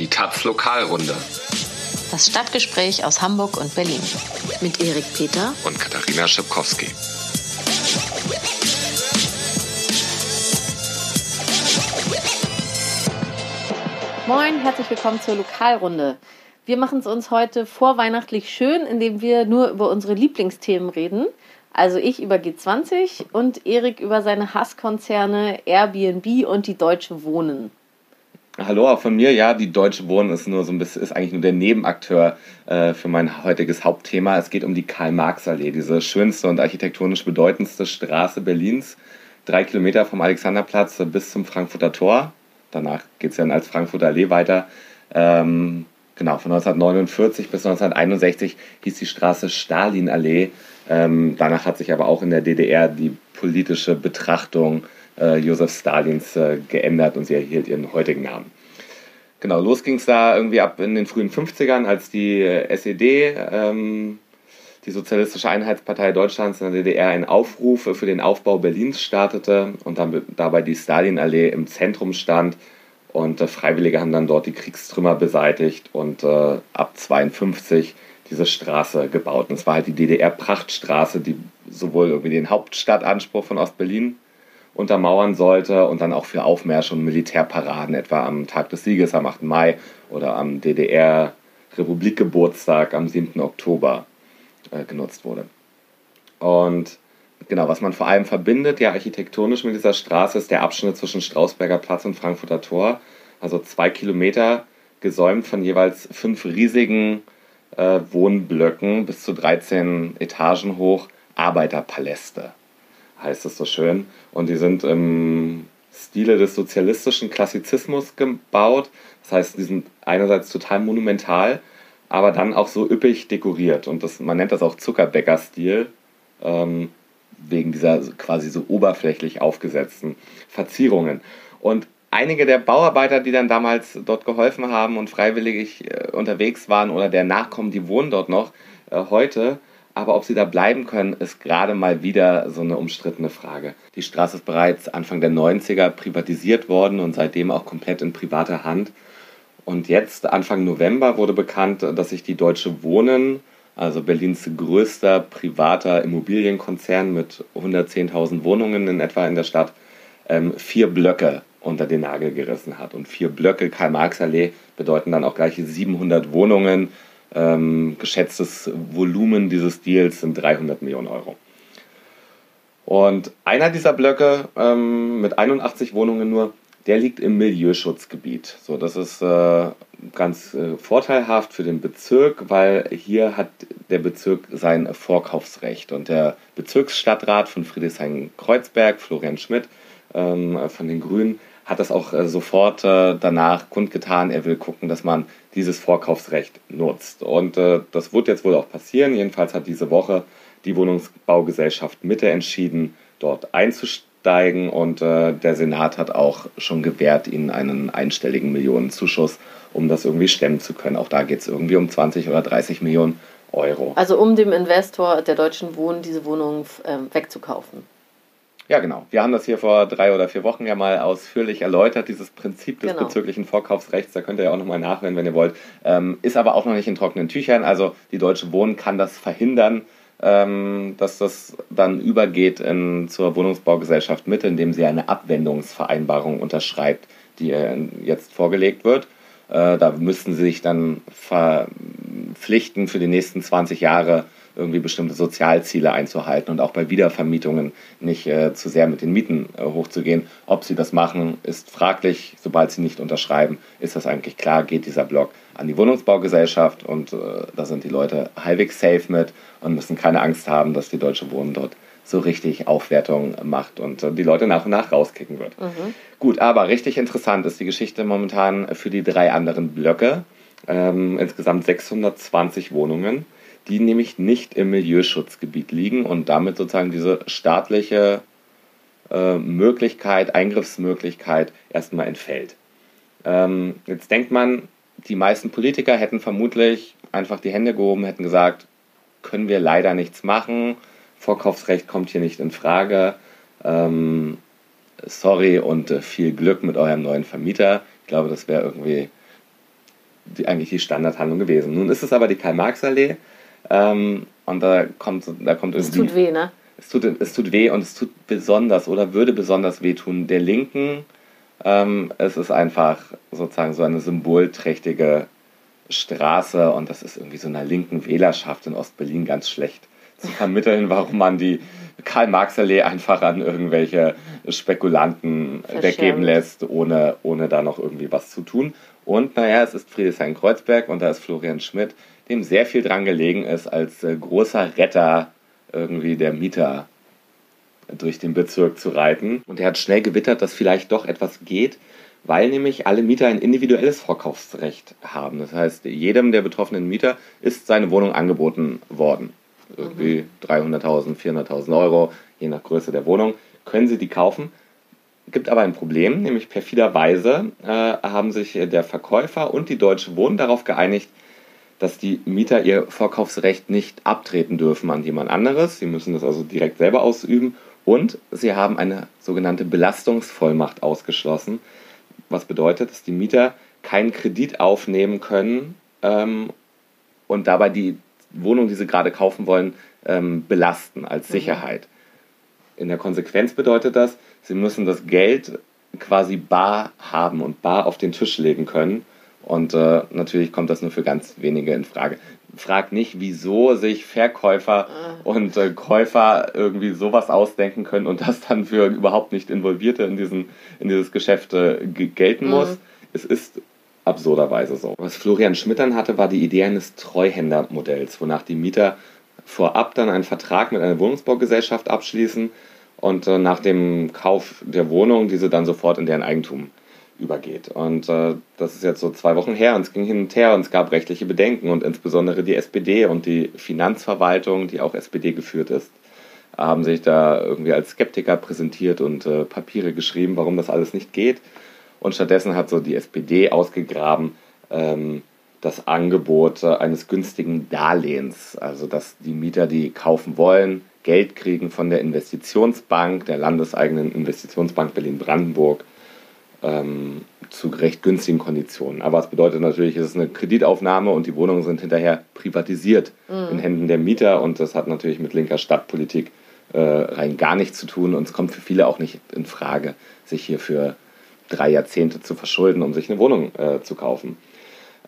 Die Taz Lokalrunde. Das Stadtgespräch aus Hamburg und Berlin. Mit Erik Peter und Katharina Schipkowski. Moin, herzlich willkommen zur Lokalrunde. Wir machen es uns heute vorweihnachtlich schön, indem wir nur über unsere Lieblingsthemen reden. Also ich über G20 und Erik über seine Hasskonzerne Airbnb und die Deutsche Wohnen. Hallo auch von mir. Ja, die Deutsche Wohnen ist nur so ein bisschen, ist eigentlich nur der Nebenakteur äh, für mein heutiges Hauptthema. Es geht um die Karl-Marx-Allee, diese schönste und architektonisch bedeutendste Straße Berlins. Drei Kilometer vom Alexanderplatz bis zum Frankfurter Tor. Danach geht es dann als Frankfurter Allee weiter. Ähm, genau, von 1949 bis 1961 hieß die Straße Stalinallee. Ähm, danach hat sich aber auch in der DDR die politische Betrachtung äh, Josef Stalins äh, geändert und sie erhielt ihren heutigen Namen. Genau, los ging es da irgendwie ab in den frühen 50ern, als die äh, SED, ähm, die Sozialistische Einheitspartei Deutschlands in der DDR, einen Aufruf für den Aufbau Berlins startete und dann dabei die Stalinallee im Zentrum stand. Und äh, Freiwillige haben dann dort die Kriegstrümmer beseitigt und äh, ab 52 diese Straße gebaut. Und es war halt die DDR-Prachtstraße, die sowohl irgendwie den Hauptstadtanspruch von Ostberlin untermauern sollte und dann auch für Aufmärsche und Militärparaden, etwa am Tag des Sieges am 8. Mai oder am DDR-Republikgeburtstag am 7. Oktober äh, genutzt wurde. Und genau, was man vor allem verbindet, ja architektonisch mit dieser Straße, ist der Abschnitt zwischen Strausberger Platz und Frankfurter Tor. Also zwei Kilometer gesäumt von jeweils fünf riesigen äh, Wohnblöcken bis zu 13 Etagen hoch, Arbeiterpaläste heißt es so schön. Und die sind im Stile des sozialistischen Klassizismus gebaut. Das heißt, die sind einerseits total monumental, aber dann auch so üppig dekoriert. Und das, man nennt das auch Zuckerbäcker-Stil, ähm, wegen dieser quasi so oberflächlich aufgesetzten Verzierungen. Und einige der Bauarbeiter, die dann damals dort geholfen haben und freiwillig äh, unterwegs waren oder der Nachkommen, die wohnen dort noch äh, heute, aber ob sie da bleiben können, ist gerade mal wieder so eine umstrittene Frage. Die Straße ist bereits Anfang der 90er privatisiert worden und seitdem auch komplett in privater Hand. Und jetzt, Anfang November, wurde bekannt, dass sich die Deutsche Wohnen, also Berlins größter privater Immobilienkonzern mit 110.000 Wohnungen in etwa in der Stadt, ähm, vier Blöcke unter den Nagel gerissen hat. Und vier Blöcke Karl-Marx-Allee bedeuten dann auch gleich 700 Wohnungen ähm, geschätztes Volumen dieses Deals sind 300 Millionen Euro. Und einer dieser Blöcke ähm, mit 81 Wohnungen nur, der liegt im Milieuschutzgebiet. So, das ist äh, ganz äh, vorteilhaft für den Bezirk, weil hier hat der Bezirk sein Vorkaufsrecht. Und der Bezirksstadtrat von Friedrichshain-Kreuzberg, Florian Schmidt ähm, von den Grünen, hat das auch äh, sofort äh, danach kundgetan. Er will gucken, dass man dieses Vorkaufsrecht nutzt. Und äh, das wird jetzt wohl auch passieren. Jedenfalls hat diese Woche die Wohnungsbaugesellschaft Mitte entschieden, dort einzusteigen. Und der Senat hat auch schon gewährt ihnen einen einstelligen Millionenzuschuss, um das irgendwie stemmen zu können. Auch da geht es irgendwie um 20 oder 30 Millionen Euro. Also um dem Investor der Deutschen Wohnen diese Wohnung ähm, wegzukaufen. Ja, genau. Wir haben das hier vor drei oder vier Wochen ja mal ausführlich erläutert, dieses Prinzip des genau. bezüglichen Vorkaufsrechts. Da könnt ihr ja auch nochmal nachhören, wenn ihr wollt. Ähm, ist aber auch noch nicht in trockenen Tüchern. Also die Deutsche Wohnen kann das verhindern, ähm, dass das dann übergeht in, zur Wohnungsbaugesellschaft Mitte, indem sie eine Abwendungsvereinbarung unterschreibt, die jetzt vorgelegt wird. Äh, da müssten sie sich dann verpflichten, für die nächsten 20 Jahre irgendwie bestimmte Sozialziele einzuhalten und auch bei Wiedervermietungen nicht äh, zu sehr mit den Mieten äh, hochzugehen. Ob sie das machen, ist fraglich. Sobald sie nicht unterschreiben, ist das eigentlich klar, geht dieser Block an die Wohnungsbaugesellschaft und äh, da sind die Leute halbwegs safe mit und müssen keine Angst haben, dass die Deutsche Wohnen dort so richtig Aufwertung macht und äh, die Leute nach und nach rauskicken wird. Mhm. Gut, aber richtig interessant ist die Geschichte momentan für die drei anderen Blöcke. Ähm, insgesamt 620 Wohnungen die nämlich nicht im Milieuschutzgebiet liegen und damit sozusagen diese staatliche äh, Möglichkeit, Eingriffsmöglichkeit erstmal entfällt. Ähm, jetzt denkt man, die meisten Politiker hätten vermutlich einfach die Hände gehoben, hätten gesagt, können wir leider nichts machen, Vorkaufsrecht kommt hier nicht in Frage, ähm, sorry und äh, viel Glück mit eurem neuen Vermieter. Ich glaube, das wäre irgendwie die, eigentlich die Standardhandlung gewesen. Nun ist es aber die Karl-Marx-Allee ähm, und da kommt, da kommt Es tut weh, ne? es tut, es tut weh und es tut besonders oder würde besonders wehtun der Linken. Ähm, es ist einfach sozusagen so eine symbolträchtige Straße und das ist irgendwie so einer linken Wählerschaft in Ostberlin ganz schlecht zu vermitteln, warum man die Karl-Marx-Allee einfach an irgendwelche Spekulanten Verschenkt. weggeben lässt, ohne, ohne da noch irgendwie was zu tun. Und naja, es ist Friedrichshain-Kreuzberg und da ist Florian Schmidt, dem sehr viel dran gelegen ist, als äh, großer Retter irgendwie der Mieter durch den Bezirk zu reiten. Und er hat schnell gewittert, dass vielleicht doch etwas geht, weil nämlich alle Mieter ein individuelles Vorkaufsrecht haben. Das heißt, jedem der betroffenen Mieter ist seine Wohnung angeboten worden. Irgendwie 300.000, 400.000 Euro, je nach Größe der Wohnung, können sie die kaufen. Gibt aber ein Problem, nämlich perfiderweise äh, haben sich der Verkäufer und die Deutsche Wohnen darauf geeinigt, dass die Mieter ihr Vorkaufsrecht nicht abtreten dürfen an jemand anderes. Sie müssen das also direkt selber ausüben. Und sie haben eine sogenannte Belastungsvollmacht ausgeschlossen, was bedeutet, dass die Mieter keinen Kredit aufnehmen können ähm, und dabei die Wohnung, die sie gerade kaufen wollen, ähm, belasten als Sicherheit. In der Konsequenz bedeutet das, sie müssen das Geld quasi bar haben und bar auf den Tisch legen können. Und äh, natürlich kommt das nur für ganz wenige in Frage. Frag nicht, wieso sich Verkäufer und äh, Käufer irgendwie sowas ausdenken können und das dann für überhaupt nicht Involvierte in, diesen, in dieses Geschäft äh, ge- gelten muss. Es ist absurderweise so. Was Florian Schmidt dann hatte, war die Idee eines Treuhändermodells, wonach die Mieter vorab dann einen Vertrag mit einer Wohnungsbaugesellschaft abschließen und äh, nach dem Kauf der Wohnung diese dann sofort in deren Eigentum übergeht. Und äh, das ist jetzt so zwei Wochen her und es ging hin und her und es gab rechtliche Bedenken und insbesondere die SPD und die Finanzverwaltung, die auch SPD geführt ist, haben sich da irgendwie als Skeptiker präsentiert und äh, Papiere geschrieben, warum das alles nicht geht. Und stattdessen hat so die SPD ausgegraben ähm, das Angebot äh, eines günstigen Darlehens, also dass die Mieter, die kaufen wollen, Geld kriegen von der Investitionsbank, der landeseigenen Investitionsbank Berlin-Brandenburg, ähm, zu recht günstigen Konditionen. Aber es bedeutet natürlich, es ist eine Kreditaufnahme und die Wohnungen sind hinterher privatisiert in Händen der Mieter und das hat natürlich mit linker Stadtpolitik äh, rein gar nichts zu tun und es kommt für viele auch nicht in Frage, sich hier für drei Jahrzehnte zu verschulden, um sich eine Wohnung äh, zu kaufen.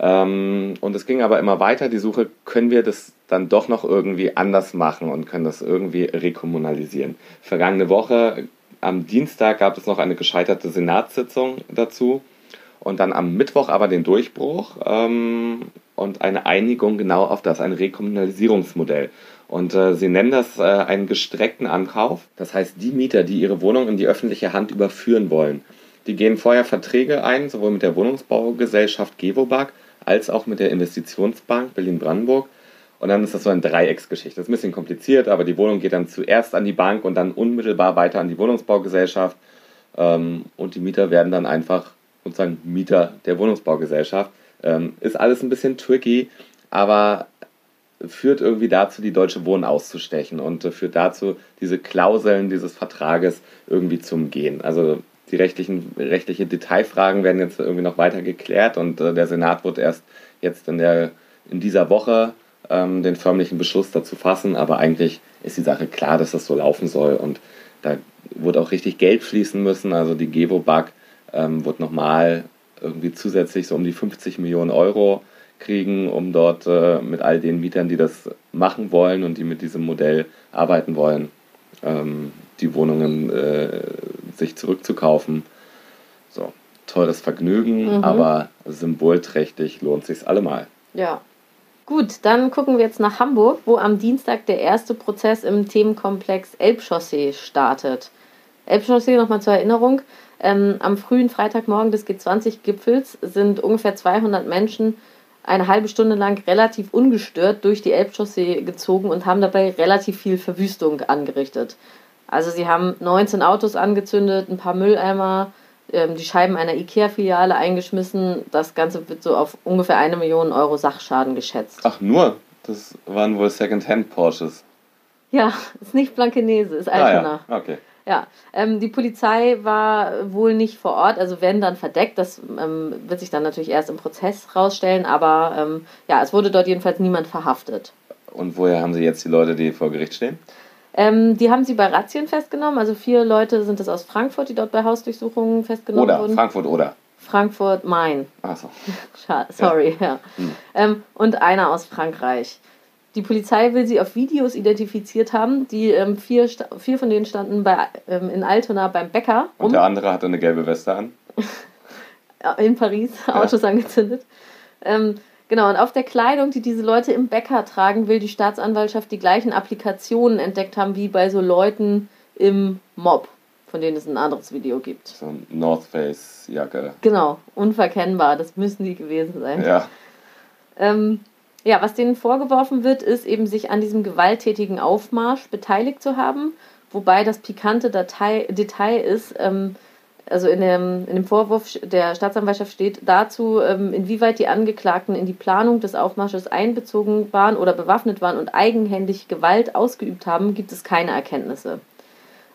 Ähm, und es ging aber immer weiter, die Suche, können wir das dann doch noch irgendwie anders machen und können das irgendwie rekommunalisieren. Vergangene Woche, am Dienstag, gab es noch eine gescheiterte Senatssitzung dazu und dann am Mittwoch aber den Durchbruch ähm, und eine Einigung genau auf das, ein Rekommunalisierungsmodell. Und äh, sie nennen das äh, einen gestreckten Ankauf. Das heißt, die Mieter, die ihre Wohnung in die öffentliche Hand überführen wollen, die gehen vorher Verträge ein, sowohl mit der Wohnungsbaugesellschaft Gewobag als auch mit der Investitionsbank Berlin-Brandenburg. Und dann ist das so eine Dreiecksgeschichte. Das ist ein bisschen kompliziert, aber die Wohnung geht dann zuerst an die Bank und dann unmittelbar weiter an die Wohnungsbaugesellschaft. Ähm, und die Mieter werden dann einfach sozusagen Mieter der Wohnungsbaugesellschaft. Ähm, ist alles ein bisschen tricky, aber führt irgendwie dazu, die Deutsche Wohnen auszustechen und äh, führt dazu, diese Klauseln dieses Vertrages irgendwie zu umgehen. Also die rechtlichen, rechtliche Detailfragen werden jetzt irgendwie noch weiter geklärt und äh, der Senat wird erst jetzt in, der, in dieser Woche ähm, den förmlichen Beschluss dazu fassen, aber eigentlich ist die Sache klar, dass das so laufen soll und da wird auch richtig Geld fließen müssen. Also die Gewobag ähm, wird nochmal irgendwie zusätzlich so um die 50 Millionen Euro kriegen, um dort äh, mit all den Mietern, die das machen wollen und die mit diesem Modell arbeiten wollen, ähm, die Wohnungen äh, sich zurückzukaufen. So, teures Vergnügen, Mhm. aber symbolträchtig lohnt sich's allemal. Ja. Gut, dann gucken wir jetzt nach Hamburg, wo am Dienstag der erste Prozess im Themenkomplex Elbchaussee startet. Elbchaussee, nochmal zur Erinnerung, ähm, am frühen Freitagmorgen des G20-Gipfels sind ungefähr 200 Menschen eine halbe Stunde lang relativ ungestört durch die Elbchaussee gezogen und haben dabei relativ viel Verwüstung angerichtet. Also sie haben 19 Autos angezündet, ein paar Mülleimer, ähm, die Scheiben einer Ikea-Filiale eingeschmissen. Das Ganze wird so auf ungefähr eine Million Euro Sachschaden geschätzt. Ach, nur? Das waren wohl Secondhand Porsches. Ja, ist nicht Blankenese, ist Ah Altona. ja, okay. Ja, ähm, die Polizei war wohl nicht vor Ort, also werden dann verdeckt. Das ähm, wird sich dann natürlich erst im Prozess rausstellen, aber ähm, ja, es wurde dort jedenfalls niemand verhaftet. Und woher haben Sie jetzt die Leute, die vor Gericht stehen? Ähm, die haben sie bei Razzien festgenommen. Also vier Leute sind es aus Frankfurt, die dort bei Hausdurchsuchungen festgenommen Oder, wurden. Frankfurt oder. Frankfurt, Main. Achso. Scha- Sorry, ja. Hm. Ähm, und einer aus Frankreich. Die Polizei will sie auf Videos identifiziert haben. Die ähm, vier, vier von denen standen bei, ähm, in Altona beim Bäcker Und rum, der andere hatte eine gelbe Weste an. in Paris, Autos angezündet. Ähm, genau, und auf der Kleidung, die diese Leute im Bäcker tragen, will die Staatsanwaltschaft die gleichen Applikationen entdeckt haben wie bei so Leuten im Mob, von denen es ein anderes Video gibt. So eine North Face Jacke. Genau, unverkennbar, das müssen die gewesen sein. Ja. Ähm, ja, was denen vorgeworfen wird, ist eben sich an diesem gewalttätigen Aufmarsch beteiligt zu haben. Wobei das pikante Datei, Detail ist, ähm, also in dem, in dem Vorwurf der Staatsanwaltschaft steht dazu, ähm, inwieweit die Angeklagten in die Planung des Aufmarsches einbezogen waren oder bewaffnet waren und eigenhändig Gewalt ausgeübt haben, gibt es keine Erkenntnisse.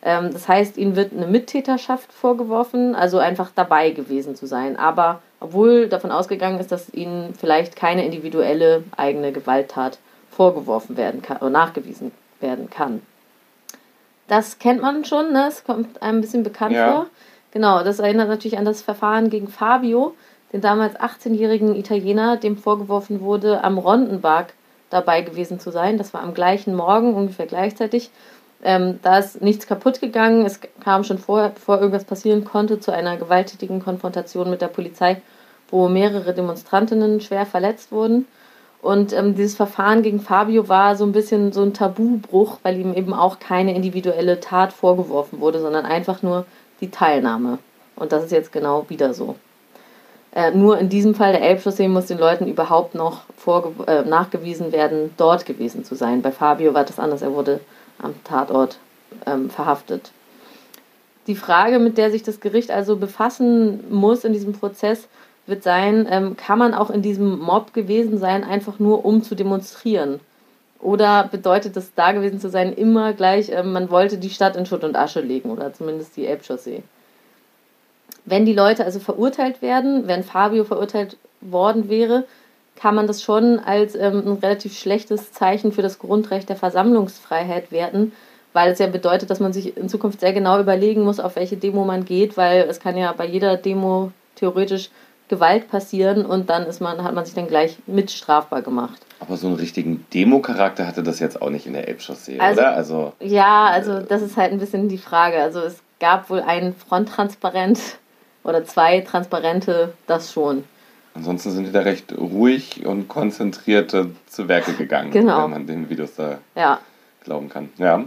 Ähm, das heißt, ihnen wird eine Mittäterschaft vorgeworfen, also einfach dabei gewesen zu sein. Aber obwohl davon ausgegangen ist, dass ihnen vielleicht keine individuelle eigene Gewalttat vorgeworfen werden kann oder nachgewiesen werden kann. Das kennt man schon, ne? Es kommt einem ein bisschen bekannt Ja. vor. Genau, das erinnert natürlich an das Verfahren gegen Fabio, den damals 18-jährigen Italiener, dem vorgeworfen wurde, am Rondenberg dabei gewesen zu sein. Das war am gleichen Morgen, ungefähr gleichzeitig. Ähm, da ist nichts kaputt gegangen. Es kam schon vorher, bevor irgendwas passieren konnte, zu einer gewalttätigen Konfrontation mit der Polizei, wo mehrere Demonstrantinnen schwer verletzt wurden. Und ähm, dieses Verfahren gegen Fabio war so ein bisschen so ein Tabubruch, weil ihm eben auch keine individuelle Tat vorgeworfen wurde, sondern einfach nur die Teilnahme. Und das ist jetzt genau wieder so. Äh, nur in diesem Fall der Elbchaussee muss den Leuten überhaupt noch äh, nachgewiesen werden, dort gewesen zu sein. Bei Fabio war das anders. Er wurde am Tatort ähm, verhaftet. Die Frage, mit der sich das Gericht also befassen muss in diesem Prozess, wird sein, ähm, kann man auch in diesem Mob gewesen sein, einfach nur um zu demonstrieren? Oder bedeutet es, da gewesen zu sein, immer gleich, ähm, man wollte die Stadt in Schutt und Asche legen oder zumindest die Elbchaussee? Wenn die Leute also verurteilt werden, wenn Fabio verurteilt worden wäre, kann man das schon als ähm, ein relativ schlechtes Zeichen für das Grundrecht der Versammlungsfreiheit werten, weil es ja bedeutet, dass man sich in Zukunft sehr genau überlegen muss, auf welche Demo man geht, weil es kann ja bei jeder Demo theoretisch Gewalt passieren und dann ist man, hat man sich dann gleich mitstrafbar gemacht. Aber so einen richtigen Demo-Charakter hatte das jetzt auch nicht in der Elbchaussee, Also- oder? Also, Ja, also das ist halt ein bisschen die Frage. Also es gab wohl ein Fronttransparent oder zwei Transparente, das schon. ansonsten sind die da recht ruhig und konzentriert äh, zu Werke gegangen, Genau. wenn man den Videos da Ja. glauben kann. Ja.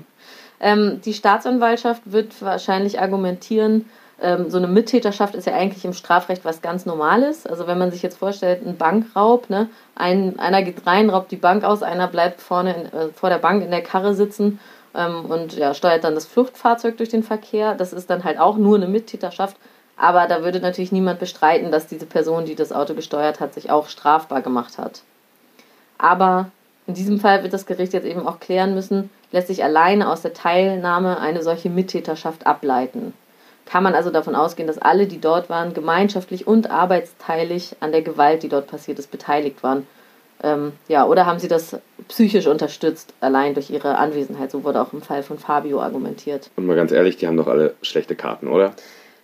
Ähm, die Staatsanwaltschaft wird wahrscheinlich argumentieren, ähm, so eine Mittäterschaft ist ja eigentlich im Strafrecht was ganz Normales. Also wenn man sich jetzt vorstellt, ein Bankraub, ne? ein, einer geht rein, raubt die Bank aus, einer bleibt vorne in, äh, vor der Bank in der Karre sitzen ähm, und ja, steuert dann das Fluchtfahrzeug durch den Verkehr. Das ist dann halt auch nur eine Mittäterschaft. Aber da würde natürlich niemand bestreiten, dass diese Person, die das Auto gesteuert hat, sich auch strafbar gemacht hat. Aber in diesem Fall wird das Gericht jetzt eben auch klären müssen, lässt sich alleine aus der Teilnahme eine solche Mittäterschaft ableiten. Kann man also davon ausgehen, dass alle, die dort waren, gemeinschaftlich und arbeitsteilig an der Gewalt, die dort passiert ist, beteiligt waren? Ähm, ja, oder haben sie das psychisch unterstützt, allein durch ihre Anwesenheit? So wurde auch im Fall von Fabio argumentiert. Und mal ganz ehrlich, die haben doch alle schlechte Karten, oder?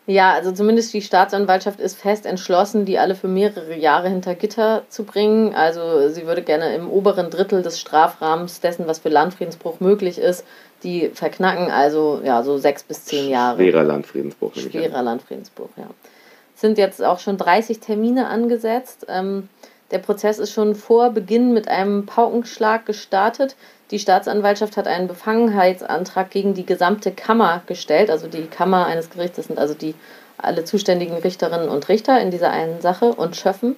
Ja, also zumindest die Staatsanwaltschaft ist fest entschlossen, die alle für mehrere Jahre hinter Gitter zu bringen. Also sie würde gerne im oberen Drittel des Strafrahmens dessen, was für Landfriedensbruch möglich ist, die verknacken. Also ja, so sechs bis zehn Jahre. Schwerer Landfriedensbruch. Schwerer Landfriedensbruch, ja. Es sind jetzt auch schon 30 Termine angesetzt. Ähm, der Prozess ist schon vor Beginn mit einem Paukenschlag gestartet. Die Staatsanwaltschaft hat einen Befangenheitsantrag gegen die gesamte Kammer gestellt. Also die Kammer eines Gerichts, das sind also die alle zuständigen Richterinnen und Richter in dieser einen Sache und Schöffen.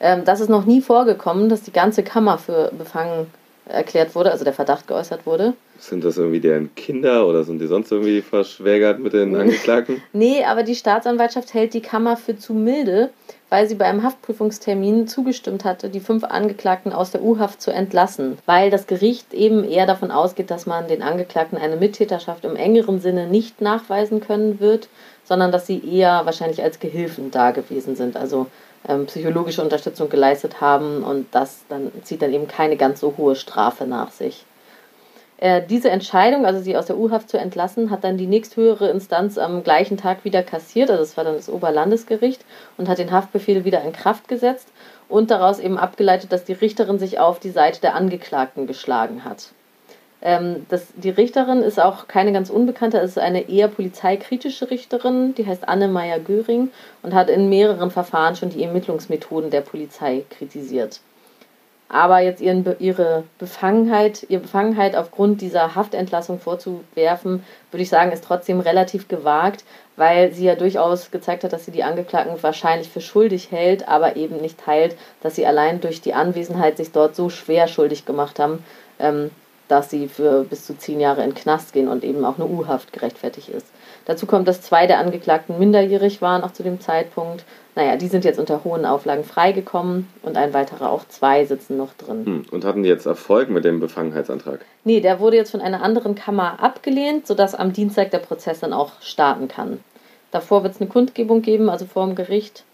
Ähm, das ist noch nie vorgekommen, dass die ganze Kammer für befangen erklärt wurde, also der Verdacht geäußert wurde. Sind das irgendwie deren Kinder oder sind die sonst irgendwie verschwägert mit den Angeklagten? nee, aber die Staatsanwaltschaft hält die Kammer für zu milde, weil sie bei einem Haftprüfungstermin zugestimmt hatte, die fünf Angeklagten aus der U-Haft zu entlassen, weil das Gericht eben eher davon ausgeht, dass man den Angeklagten eine Mittäterschaft im engeren Sinne nicht nachweisen können wird, sondern dass sie eher wahrscheinlich als Gehilfen da gewesen sind, also ähm, psychologische Unterstützung geleistet haben und das dann zieht dann eben keine ganz so hohe Strafe nach sich. Äh, diese Entscheidung, also sie aus der U-Haft zu entlassen, hat dann die nächsthöhere Instanz am gleichen Tag wieder kassiert, also es war dann das Oberlandesgericht und hat den Haftbefehl wieder in Kraft gesetzt und daraus eben abgeleitet, dass die Richterin sich auf die Seite der Angeklagten geschlagen hat. Ähm, das, die Richterin ist auch keine ganz unbekannte, es ist eine eher polizeikritische Richterin, die heißt Anne Meyer-Göring und hat in mehreren Verfahren schon die Ermittlungsmethoden der Polizei kritisiert. Aber jetzt ihren, ihre Befangenheit, ihre Befangenheit aufgrund dieser Haftentlassung vorzuwerfen, würde ich sagen, ist trotzdem relativ gewagt, weil sie ja durchaus gezeigt hat, dass sie die Angeklagten wahrscheinlich für schuldig hält, aber eben nicht teilt, dass sie allein durch die Anwesenheit sich dort so schwer schuldig gemacht haben, ähm, dass sie für bis zu zehn Jahre in Knast gehen und eben auch eine U-Haft gerechtfertigt ist. Dazu kommt, dass zwei der Angeklagten minderjährig waren, auch zu dem Zeitpunkt. Naja, die sind jetzt unter hohen Auflagen freigekommen und ein weiterer, auch zwei, sitzen noch drin. Hm. Und hatten die jetzt Erfolg mit dem Befangenheitsantrag? Nee, der wurde jetzt von einer anderen Kammer abgelehnt, sodass am Dienstag der Prozess dann auch starten kann. Davor wird es eine Kundgebung geben, also vor dem Gericht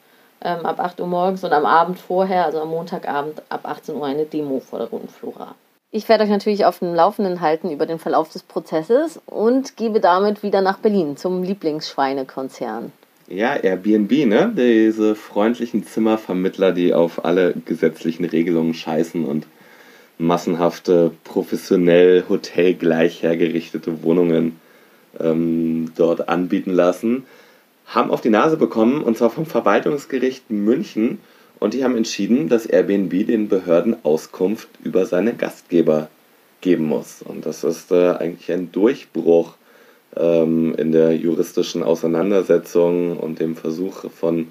ähm, ab 8 Uhr morgens und am Abend vorher, also am Montagabend ab 18 Uhr eine Demo vor der Roten Flora. Ich werde euch natürlich auf dem Laufenden halten über den Verlauf des Prozesses und gebe damit wieder nach Berlin zum Lieblingsschweinekonzern. Ja, Airbnb, ne? Diese freundlichen Zimmervermittler, die auf alle gesetzlichen Regelungen scheißen und massenhafte, professionell hotelgleich hergerichtete Wohnungen ähm, dort anbieten lassen, haben auf die Nase bekommen, und zwar vom Verwaltungsgericht München und die haben entschieden, dass Airbnb den Behörden Auskunft über seine Gastgeber geben muss. Und das ist äh, eigentlich ein Durchbruch ähm, in der juristischen Auseinandersetzung und dem Versuch von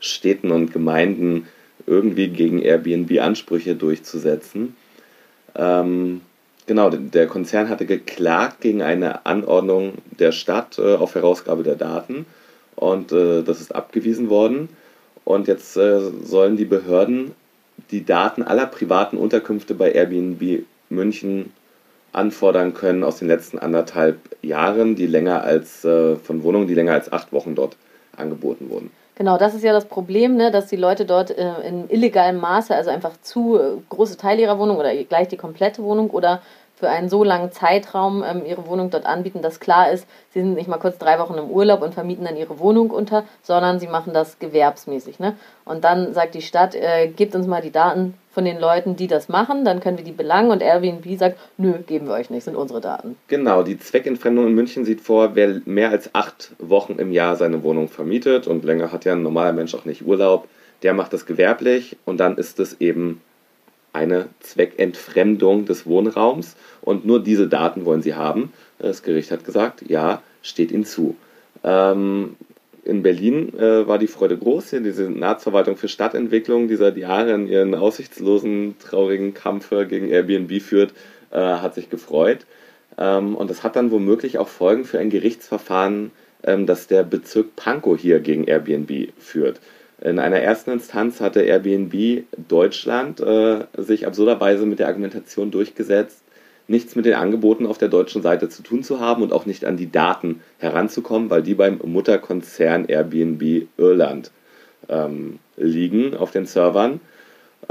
Städten und Gemeinden irgendwie gegen Airbnb Ansprüche durchzusetzen. Ähm, genau, der Konzern hatte geklagt gegen eine Anordnung der Stadt äh, auf Herausgabe der Daten und äh, das ist abgewiesen worden. Und jetzt äh, sollen die Behörden die Daten aller privaten Unterkünfte bei Airbnb München anfordern können aus den letzten anderthalb Jahren, die länger als äh, von Wohnungen, die länger als acht Wochen dort angeboten wurden. Genau, das ist ja das Problem, ne, dass die Leute dort äh, in illegalem Maße, also einfach zu äh, große Teile ihrer Wohnung oder gleich die komplette Wohnung oder für einen so langen Zeitraum ähm, ihre Wohnung dort anbieten, dass klar ist, sie sind nicht mal kurz drei Wochen im Urlaub und vermieten dann ihre Wohnung unter, sondern sie machen das gewerbsmäßig. Ne? Und dann sagt die Stadt, äh, gebt uns mal die Daten von den Leuten, die das machen, dann können wir die belangen und Airbnb sagt, nö, geben wir euch nicht, sind unsere Daten. Genau, die Zweckentfremdung in München sieht vor, wer mehr als acht Wochen im Jahr seine Wohnung vermietet und länger hat ja ein normaler Mensch auch nicht Urlaub, der macht das gewerblich und dann ist es eben eine Zweckentfremdung des Wohnraums und nur diese Daten wollen sie haben. Das Gericht hat gesagt, ja, steht ihnen zu. Ähm, in Berlin äh, war die Freude groß, hier diese Senatsverwaltung für Stadtentwicklung, die seit Jahren ihren aussichtslosen, traurigen Kampf gegen Airbnb führt, äh, hat sich gefreut. Ähm, und das hat dann womöglich auch Folgen für ein Gerichtsverfahren, ähm, das der Bezirk Pankow hier gegen Airbnb führt. In einer ersten Instanz hatte Airbnb Deutschland äh, sich absurderweise mit der Argumentation durchgesetzt, nichts mit den Angeboten auf der deutschen Seite zu tun zu haben und auch nicht an die Daten heranzukommen, weil die beim Mutterkonzern Airbnb Irland ähm, liegen auf den Servern.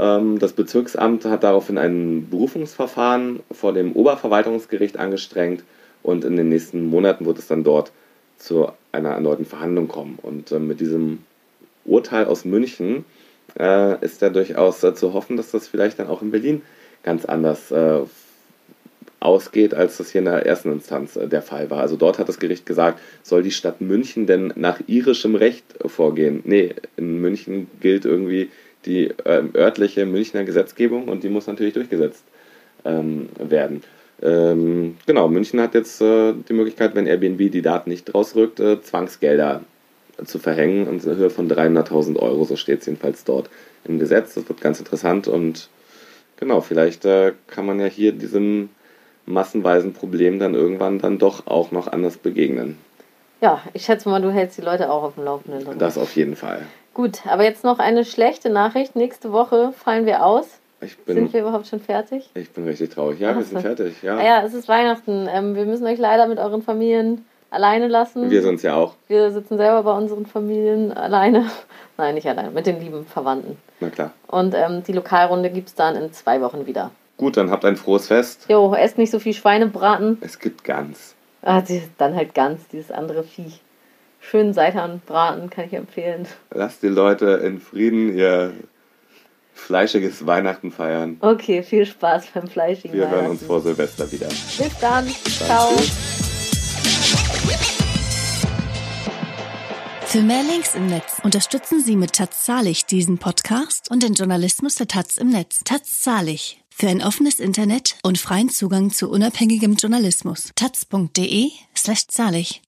Ähm, das Bezirksamt hat daraufhin ein Berufungsverfahren vor dem Oberverwaltungsgericht angestrengt und in den nächsten Monaten wird es dann dort zu einer erneuten Verhandlung kommen. Und äh, mit diesem Urteil aus München äh, ist da durchaus äh, zu hoffen, dass das vielleicht dann auch in Berlin ganz anders äh, ausgeht, als das hier in der ersten Instanz äh, der Fall war. Also dort hat das Gericht gesagt, soll die Stadt München denn nach irischem Recht vorgehen? Nee, in München gilt irgendwie die äh, örtliche Münchner Gesetzgebung und die muss natürlich durchgesetzt ähm, werden. Ähm, genau, München hat jetzt äh, die Möglichkeit, wenn Airbnb die Daten nicht rausrückt, Zwangsgelder zu verhängen in Höhe von 300.000 Euro, so steht es jedenfalls dort im Gesetz. Das wird ganz interessant und genau, vielleicht äh, kann man ja hier diesem massenweisen Problem dann irgendwann dann doch auch noch anders begegnen. Ja, ich schätze mal, du hältst die Leute auch auf dem Laufenden. drin. Das auf jeden Fall. Gut, aber jetzt noch eine schlechte Nachricht. Nächste Woche fallen wir aus. Ich bin, Sind wir überhaupt schon fertig? ich bin richtig traurig. Ja, wir sind fertig. Ja. Ah ja, es ist Weihnachten. Ähm, wir müssen euch leider mit euren Familien alleine lassen. Wir sind es ja auch. Wir sitzen selber bei unseren Familien alleine. Nein, nicht alleine, mit den lieben Verwandten. Na klar. Und ähm, die Lokalrunde gibt es dann in zwei Wochen wieder. Gut, dann habt ein frohes Fest. Jo, esst nicht so viel Schweinebraten. Es gibt Gans. Ah, die- dann halt ganz dieses andere Vieh. Schön Seitanbraten kann ich empfehlen. Lasst die Leute in Frieden ihr fleischiges Weihnachten feiern. Okay, viel Spaß beim Fleischigen. Wir hören uns Weihnachten. vor Silvester wieder. Bis dann. Ciao. Für mehr Links im Netz unterstützen Sie mit Taz Zahlig diesen Podcast und den Journalismus der Taz im Netz. Taz Zahlig. Für ein offenes Internet und freien Zugang zu unabhängigem Journalismus. taz.de slash zahlig.